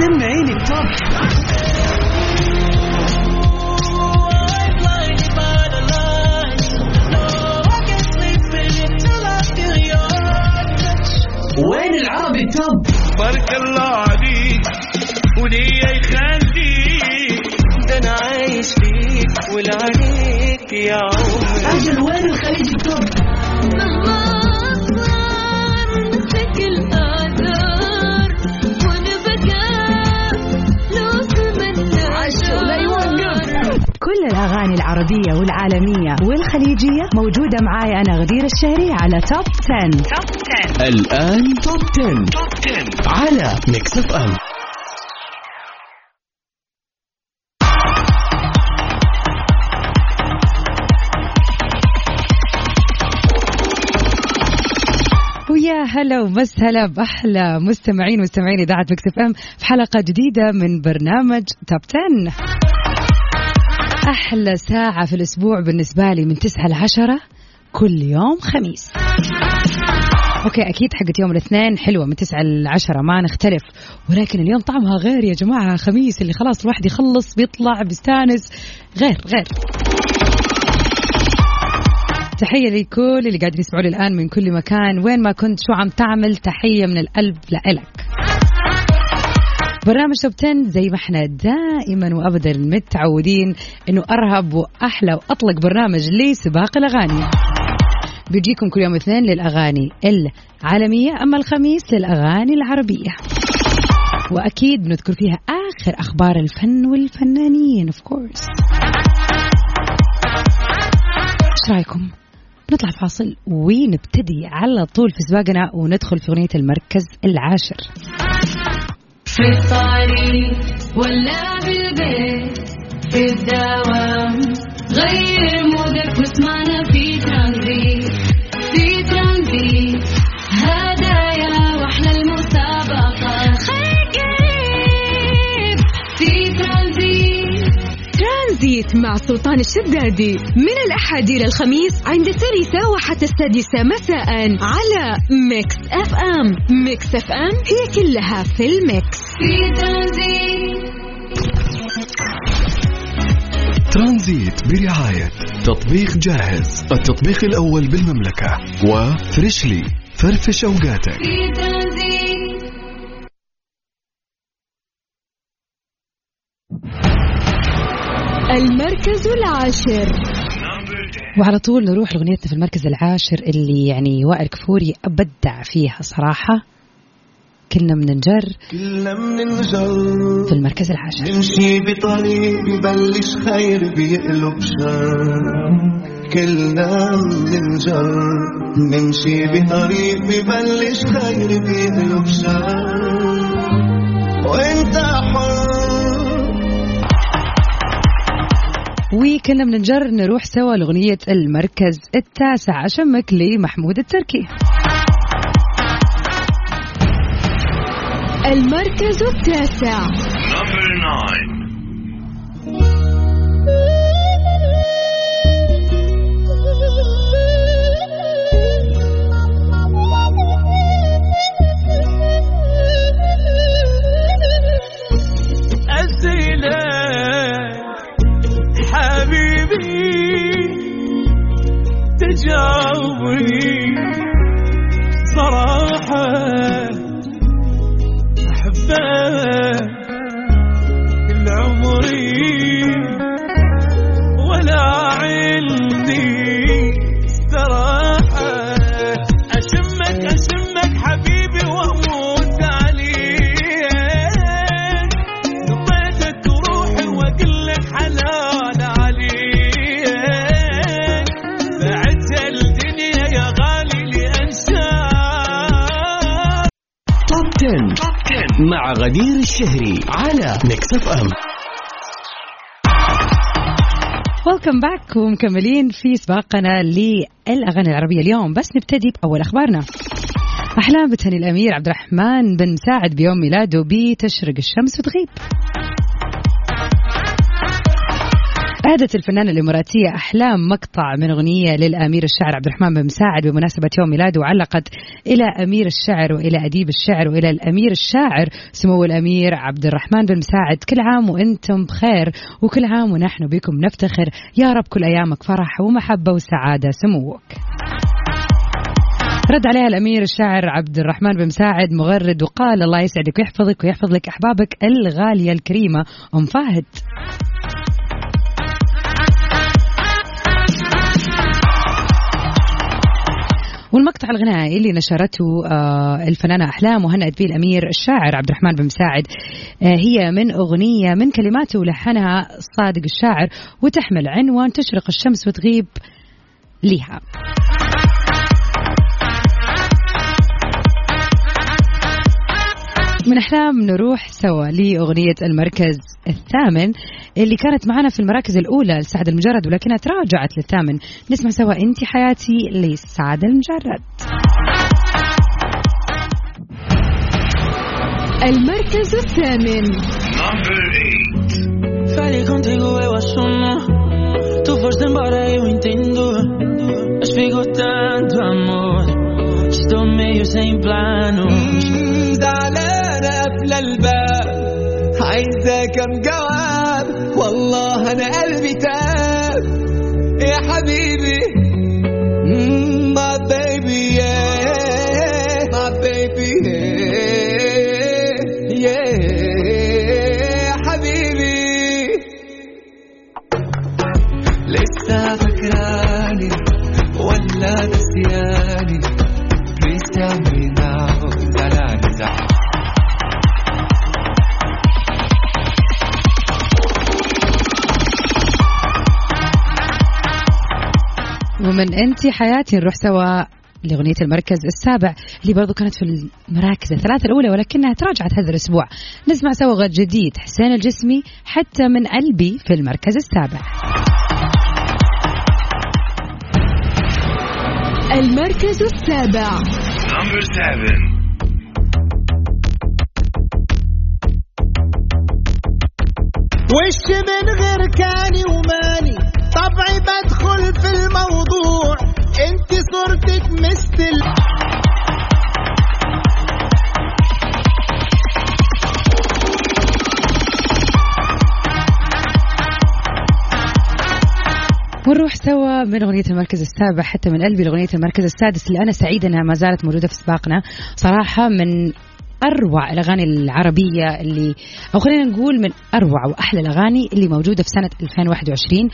سمعيني التوب وين العربي التوب بارك الله عليك وليا يخليك. ده أنا عايش فيك ولعليك يا عمري. أجل وين الخليج؟ العربية والعالمية والخليجية. موجودة معاي أنا غدير الشهري على Top 10. الآن Top 10. Top 10 على Mix FM ويا هلا وبس هلا بأحلى مستمعين مستمعين إذاعة Mix FM في حلقة جديدة من برنامج Top 10 أحلى ساعة في الأسبوع بالنسبة لي من 9 ل 10 كل يوم خميس. okay أكيد حقت يوم الاثنين حلوة من 9 ل 10 ما نختلف. ولكن اليوم طعمها غير يا جماعة خميس اللي خلاص الواحد يخلص بيطلع بيستانس. غير غير. تحية لكل اللي قاعدين يسمعوا الآن من كل مكان. وين ما كنت شو عم تعمل؟ تحية من القلب لإلك. برنامج Top 10 زي ما إحنا دائما وابدا متعودين إنه أرهب وأحلى وأطلق برنامج لسباق الأغاني. بيجيكم كل يوم اثنين للأغاني العالمية أما الخميس للأغاني العربية. وأكيد بنذكر فيها آخر أخبار الفن والفنانين of course إيش رأيكم؟ نطلع فاصل ونبتدي على طول في سباقنا وندخل في أغنية المركز العاشر. في الطريق ولا بالبيت في الدوام غير مودك واسمعنا مع سلطان الشدادي. من الأحد إلى الخميس عند الثالثة وحتى السادسة مساء على Mix FM. Mix FM هي كلها في ال Mix. ترانزيت ترانزيت برعاية تطبيق جاهز. التطبيق الأول بالمملكة. وفريشلي. فرفش أوقاتك. المركز العاشر. وعلى طول نروح لغنيتنا في المركز العاشر اللي يعني وائل كفوري أبدع فيها صراحة. كنا بننجر كلنا بننجر في المركز العاشر. نمشي بطريق ببلش خير بيقلب شر. كلنا بننجر نمشي بطريق ببلش خير بيقلب شر. وانت حر وكنا بننجر نروح سوا لأغنية المركز التاسع أشمك لمحمود التركي. المركز التاسع. حبيبي تجاوبني صراحة أحبك. 10. Top 10 مع غدير الشهري على Mix FM welcome back ومكملين في سباقنا للأغاني العربية اليوم. بس نبتدي بأول أخبارنا. أحلام بتهني الأمير عبد الرحمن بن مساعد بيوم ميلاده بتشرق الشمس وتغيب. أهدت الفنانة الإماراتية أحلام مقطع من أغنية للأمير الشاعر عبد الرحمن بن مساعد بمناسبة يوم ميلاده وعلقت إلى أمير الشعر وإلى أديب الشعر وإلى الأمير الشاعر سمو الأمير عبد الرحمن بن مساعد. كل عام وأنتم بخير وكل عام ونحن بكم نفتخر. يا رب كل أيامك فرح ومحبة وسعادة سموك. رد عليها الأمير الشاعر عبد الرحمن بن مساعد مغرد وقال الله يسعدك ويحفظك ويحفظ لك أحبابك الغالية الكريمة. أم فهد. والمقطع الغنائي اللي نشرته آه، الفنانة أحلام وهنأت به الأمير الشاعر عبد الرحمن بن مساعد. آه، هي من أغنية من كلماته ولحنها صادق الشاعر وتحمل عنوان تشرق الشمس وتغيب ليها. من أحلام نروح سوا لأغنية المركز. الثامن اللي كانت معنا في المراكز الأولى لسعد المجرد ولكنها تراجعت للثامن نسمع سوا أنت حياتي لسعد المجرد المركز الثامن Falei contigo. Tu foste embora, eu entendo. Mas ficou tanto amor. Estou meio sem planos. Isaac, I'm going. ومن أنت حياتي نروح سوا لأغنية المركز السابع اللي برضو كانت في المراكز الثلاثة الأولى ولكنها تراجعت هذا الأسبوع. نسمع سوا غد جديد حسين الجسمي حتى من قلبي في المركز السابع. المركز السابع. وش من غير كاني وماني؟ طبعي بدخل في الموضوع. انت صورتك مثل ونروح سوا من أغنية المركز السابع حتى من قلبي لأغنية المركز السادس. اللي أنا سعيدة أنها ما زالت موجودة في سباقنا. صراحة من أروع الأغاني العربية اللي أو خلينا نقول من أروع وأحلى الأغاني اللي موجودة في سنة 2021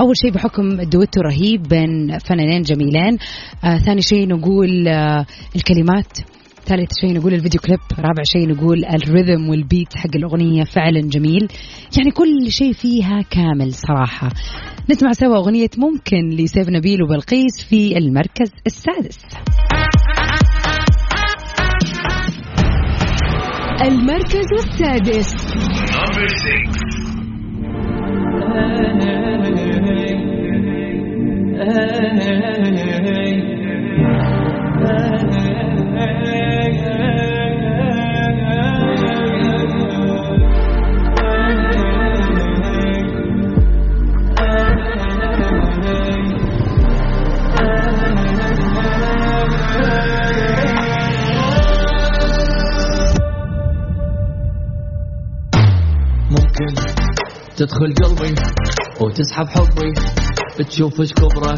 أول شيء بحكم الدويتو رهيب بين فنانين جميلين. آه ثاني شيء نقول آه الكلمات. ثالث شيء نقول الفيديو كليب. رابع شيء نقول الريذم والبيت حق الأغنية فعلا جميل. يعني كل شيء فيها كامل صراحة. نسمع سوا أغنية ممكن لسيف نبيل وبلقيس في المركز السادس. المركز السادس. وتسحب حبي تشوف إيش كبره.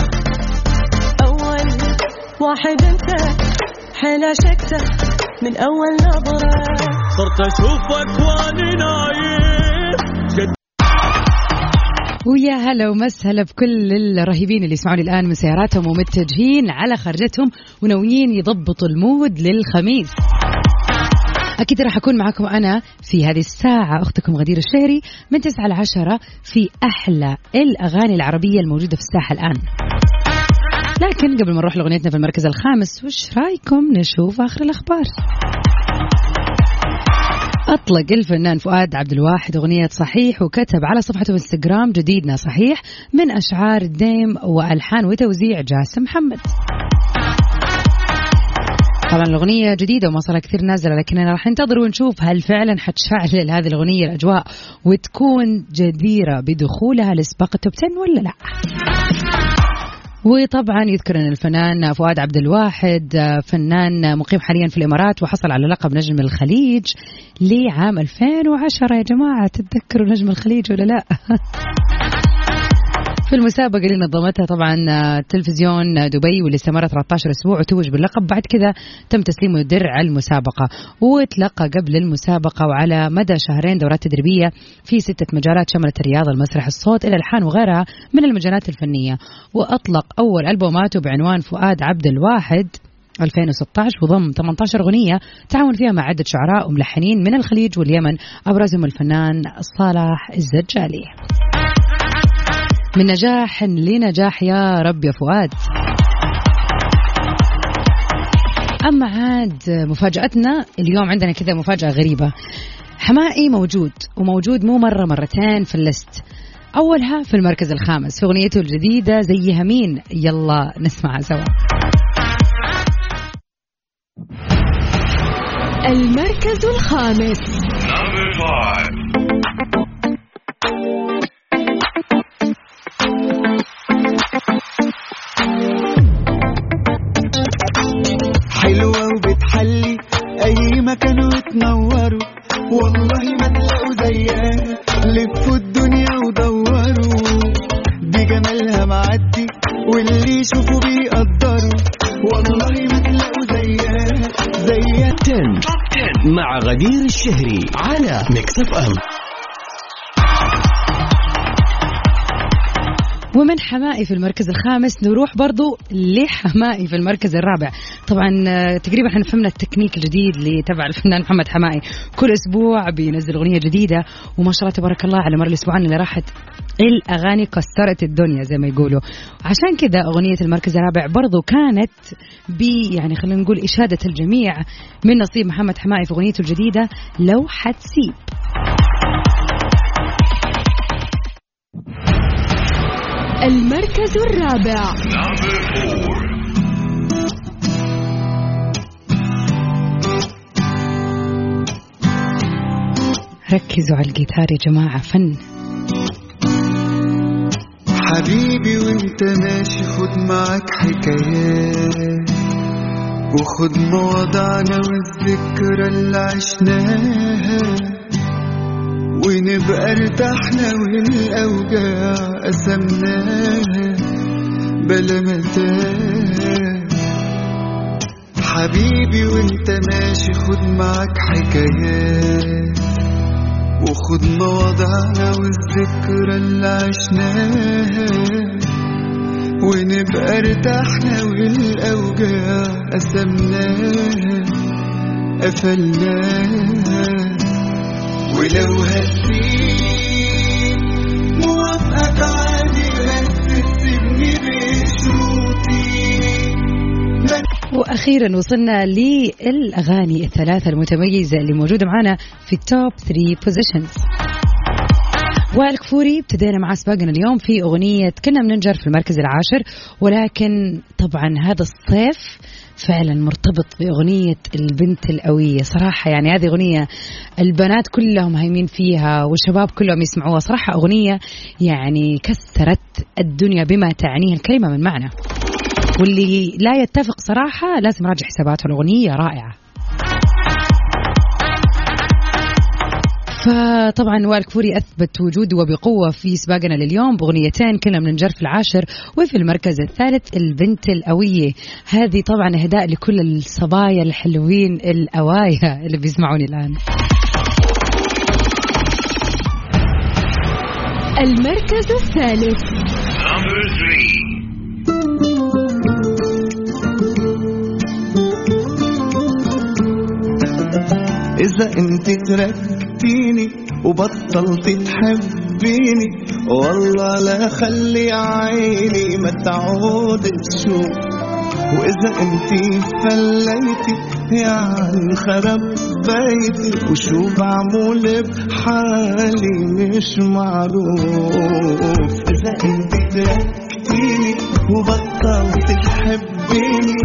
أول واحد أنت حيل عشقته من أول نظرة. صرت اشوفك واني نايم. ويا هلا ومسهلا بكل الرهيبين اللي يسمعوني الآن من سياراتهم ومتجهين على خرجتهم وناويين يضبطوا المود للخميس. أكيد راح أكون معكم أنا في هذه الساعة. أختكم غدير الشهري من 9 ل 10 في أحلى الأغاني العربية الموجودة في الساحة الآن. لكن قبل ما نروح لأغنيتنا في المركز الخامس وش رأيكم نشوف آخر الأخبار؟ أطلق الفنان فؤاد عبد الواحد أغنية صحيح وكتب على صفحته إنستغرام جديدنا صحيح من أشعار الديم وألحان وتوزيع جاسم محمد. طبعا الأغنية جديدة وما صار كثير نازلة لكننا راح ننتظر ونشوف هل فعلا حتشعل هذه الأغنية الأجواء وتكون جديرة بدخولها لسباق التوب 10 ولا لا وطبعا يذكر ان الفنان فؤاد عبد الواحد فنان مقيم حاليا في الإمارات وحصل على لقب نجم الخليج لعام 2010 يا جماعة تتذكروا نجم الخليج ولا لا؟ في المسابقة اللي نظمتها طبعا آه، تلفزيون دبي واللي استمرت 13 أسبوع وتوج باللقب. بعد كذا تم تسليمه درع المسابقة. وتلقى قبل المسابقة وعلى مدى شهرين دورات تدريبية في ستة مجالات شملت الرياضة المسرح الصوت إلى الألحان وغيرها من المجالات الفنية. وأطلق أول ألبوماته بعنوان فؤاد عبد الواحد 2016 وضم 18 أغنية تعاون فيها مع عدة شعراء وملحنين من الخليج واليمن أبرزهم الفنان صالح الزجالي. من نجاح لنجاح يا رب يا فؤاد. أما عاد مفاجأتنا اليوم عندنا كذا مفاجأة غريبة. حمائي موجود وموجود مو مرة مرتين في الليست. أولها في المركز الخامس في أغنيته الجديدة زيها مين يلا نسمعها سوا. المركز الخامس. مكان وتنوروا والله ما تلاقوا زيها. لفوا الدنيا ودوروا. دي جمالها معدي واللي يشوفوا بيقدروا. والله ما تلاقوا زيها. زيها. 10 مع غدير الشهري على Mix FM ومن حماقي في المركز الخامس نروح برضو لحماقي في المركز الرابع. طبعا آه، تقريبا إحنا فهمنا التكنيك الجديد اللي تبع الفنان محمد حمائي. كل أسبوع بينزل أغنية جديدة وما شاء الله تبارك الله على مر الاسبوعين اللي راحت الأغاني كسرت الدنيا زي ما يقولوا. عشان كذا أغنية المركز الرابع برضو كانت ب يعني خلينا نقول إشادة الجميع من نصيب محمد حمائي في أغنيته الجديدة لو حتسيب المركز الرابع. ركزوا على الجيتار يا جماعة فن. حبيبي وانت ماشي خد معاك حكايات وخد مواضعنا والذكرى اللي عشناها. ونبقى ارتحنا والاوجاع قسمناها بلا متاهة حبيبي وإنت ماشي خد معاك حكايات. وخد مواضعنا والذكرى اللي عشناها. ونبقى ارتحنا والاوجاع قسمناها قفلناها ولو هسيب موافقك عادي بس تسيبني بشروطي. وأخيرا وصلنا للأغاني الثلاثة المتميزة اللي موجودة معنا في ال top 3 positions وائل كفوري ابتدينا مع سباقنا اليوم في أغنية كنا بننجر في المركز العاشر ولكن طبعا هذا الصيف فعلا مرتبط بأغنية البنت القوية. صراحة يعني هذه أغنية البنات كلهم هايمين فيها والشباب كلهم يسمعوها. صراحة أغنية يعني كسرت الدنيا بما تعنيه الكلمة من معنى واللي لا يتفق صراحة لازم يراجع حساباته. الأغنية رائعة. فطبعا وائل كفوري أثبت وجوده وبقوة في سباقنا لليوم بأغنيتين كنا بننجر في العاشر وفي المركز الثالث البنت القويه هذه طبعا إهداء لكل الصبايا الحلوين الأوايا اللي بيسمعوني الآن. المركز الثالث. إذا أنت تركتيني وبطلت تحبيني. والله لا خلي عيني ما تعود تشوف وإذا أنت فليتي يعني خرب بيتي. وشو بعمل بحالي مش معروف. إذا أنت تركتيني وبطلت تحبيني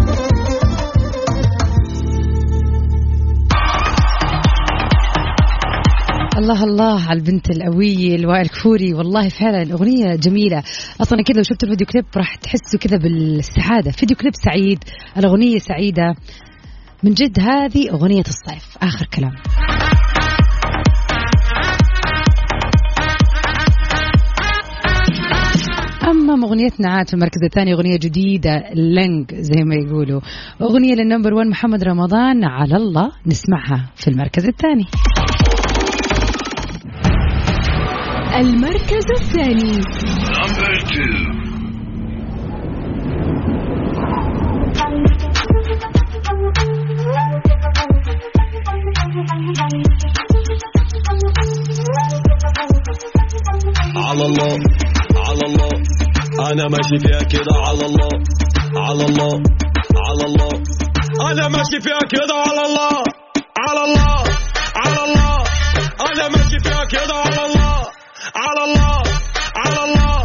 الله الله على البنت القوية لوائل كفوري. والله فعلا أغنية جميلة. أصلا كذا لو شفت الفيديو كليب راح تحسوا كذا بالسعادة. فيديو كليب سعيد الأغنية سعيدة. من جد هذه أغنية الصيف. آخر كلام. أما أغنيتنا عاد في المركز الثاني أغنية جديدة لنج زي ما يقولوا. أغنية لل number 1 محمد رمضان. على الله نسمعها في المركز الثاني. المركز الثاني. على الله على الله. أنا ماشي فيها كده على الله على الله على الله. أنا ماشي فيها كده على الله على الله. على الله على الله.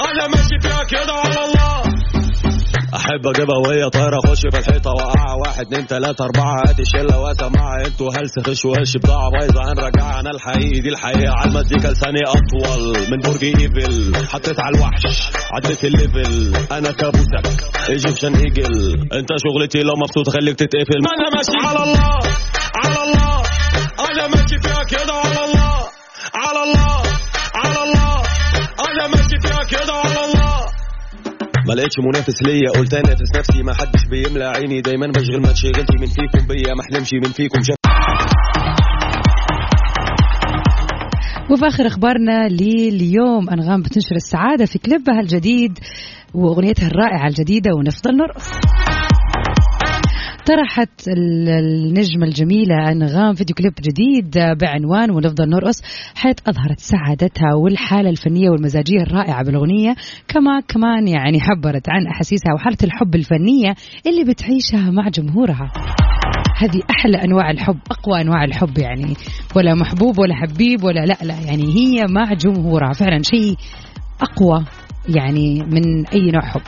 أنا ماشي فيها كده على الله. أحب أجيبها وهي طايرة أخش في الحيطة واقعها واحد اتنين تلاتة أربعة. هات الشله واسمعها. أنتوا هلس خش وش بضاعة؟ بايظة هنرجعها أنا الحقيقي دي الحقيقة. على المزيكا لساني أطول. من برج إيفل حطيت على الوحش. عديت الليفل. أنا كابوسك إيجيبشن إيجل. أنت شغلتي لو مبسوط خليك تتقفل. ما أنا ماشي. على الله على الله. أنا ماشي فيها كده على الله. على الله. ما لقيتش منافس ليا قلت انافس نفسي ما حدش بيملى عيني. دايما بشغل ما تشغلتي من فيكم بيا ما أحلمش من فيكم. شاف وفي آخر أخبارنا لليوم أنغام بتنشر السعادة في كليبها الجديد وأغنيتها الرائعة الجديدة ونفضل نرقص. ال- النجمة الجميلة أنغام فيديو كليب جديد بعنوان ونفضل نرقص حيث أظهرت سعادتها والحالة الفنية والمزاجية الرائعة بالأغنية كما كمان يعني عبرت عن أحاسيسها وحالة الحب الفنية اللي بتعيشها مع جمهورها. هذه أحلى أنواع الحب أقوى أنواع الحب يعني. ولا محبوب ولا حبيب ولا لا لا يعني هي مع جمهورها. فعلا شيء أقوى يعني من أي نوع حب.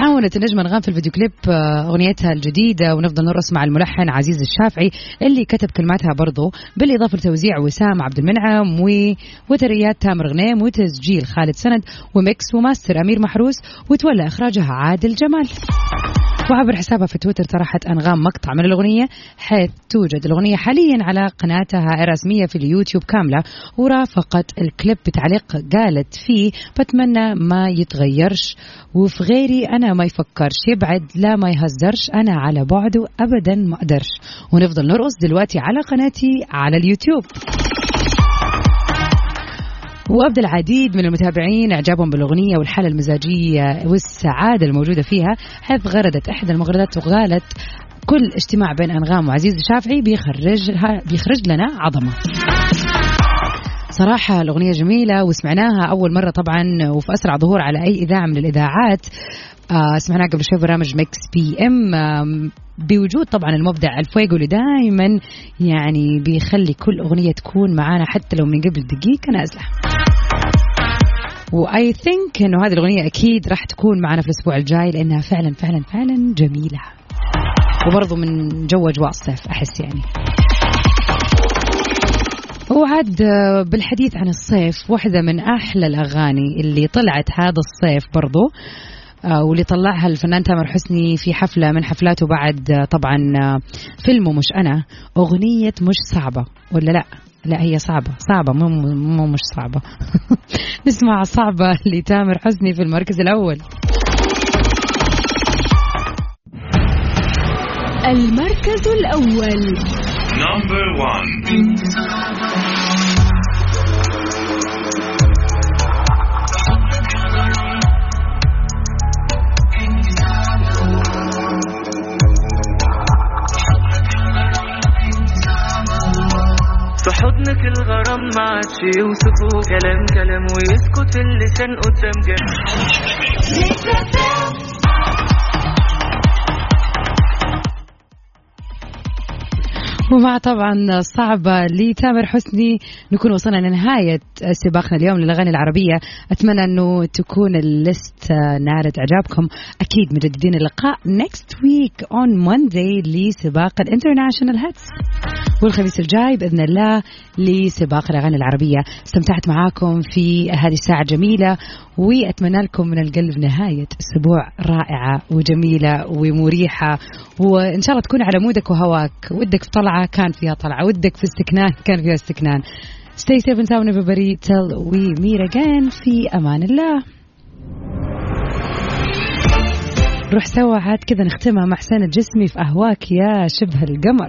تعاونت النجمة أنغام في الفيديو كليب آه، أغنيتها الجديدة ونفضل نرقص مع الملحن عزيز الشافعي اللي كتب كلماتها برضو بالإضافة لتوزيع وسام عبد المنعم و- وتريات تامر غنيم وتسجيل خالد سند و mix و master أمير محروس وتولى إخراجها عادل جمال. وعبر حسابها في تويتر طرحت أنغام مقطع من الأغنية حيث توجد الأغنية حاليا على قناتها الرسمية في اليوتيوب كاملة ورافقت الكليب بتعليق قالت فيه بتمنى ما يتغيرش وفي غيري أنا ما يفكرش يبعد لا ما يهزرش أنا على بعده أبدا ما أقدرش. ونفضل نرقص دلوقتي على قناتي على اليوتيوب. وابدى العديد من المتابعين إعجابهم بالأغنية والحالة المزاجية والسعادة الموجودة فيها حيث غردت إحدى المغردات وقالت كل اجتماع بين أنغام وعزيز الشافعي بيخرجها بيخرج لنا عظمة. صراحة الأغنية جميلة وسمعناها أول مرة طبعا وفي أسرع ظهور على أي إذاعة من الإذاعات. آه سمعناها قبل شوي برامج Mix FM بوجود طبعا المبدع الفويجو اللي دائما يعني بيخلي كل أغنية تكون معانا حتى لو من قبل دقيقة. نازلة و I think إنه هذه الأغنية أكيد راح تكون معنا في الأسبوع الجاي لأنها فعلا فعلا فعلا جميلة. وبرضه من جو أجواء الصيف أحس يعني. وعد آه، بالحديث عن الصيف واحدة من أحلى الأغاني اللي طلعت هذا الصيف برضو آه، واللي طلعها الفنان تامر حسني في حفلة من حفلاته بعد آه، طبعا فيلمه مش أنا أغنية مش صعبة. ولا لا؟ لا هي صعبة صعبة مو مو مش صعبة. نسمع صعبة لتامر حسني في المركز الأول. المركز الأول. في حضنك الغرام ما عادش يوصفه كلام كلام ويسكت اللسان قدام جنب. ومع طبعا صعبة لتامر حسني نكون وصلنا لنهاية سباقنا اليوم للأغاني العربية. أتمنى أنه تكون ال list نالت إعجابكم. أكيد مجددين اللقاء next week on Monday لسباق ال international hits والخميس الجاي بإذن الله لسباق الأغاني العربية. استمتعت معاكم في هذه الساعة الجميلة وأتمنى لكم من القلب نهاية أسبوع رائعة وجميلة ومريحة. وإن شاء الله تكون على مودك وهواك. ودك في طلعة كان فيها طلعة. ودك في استكنان كان فيها استكنان. Stay safe and sound everybody. Till we meet again. في أمان الله. نروح سوا عاد كذا نختمها مع حسين الجسمي في أهواك يا شبه القمر.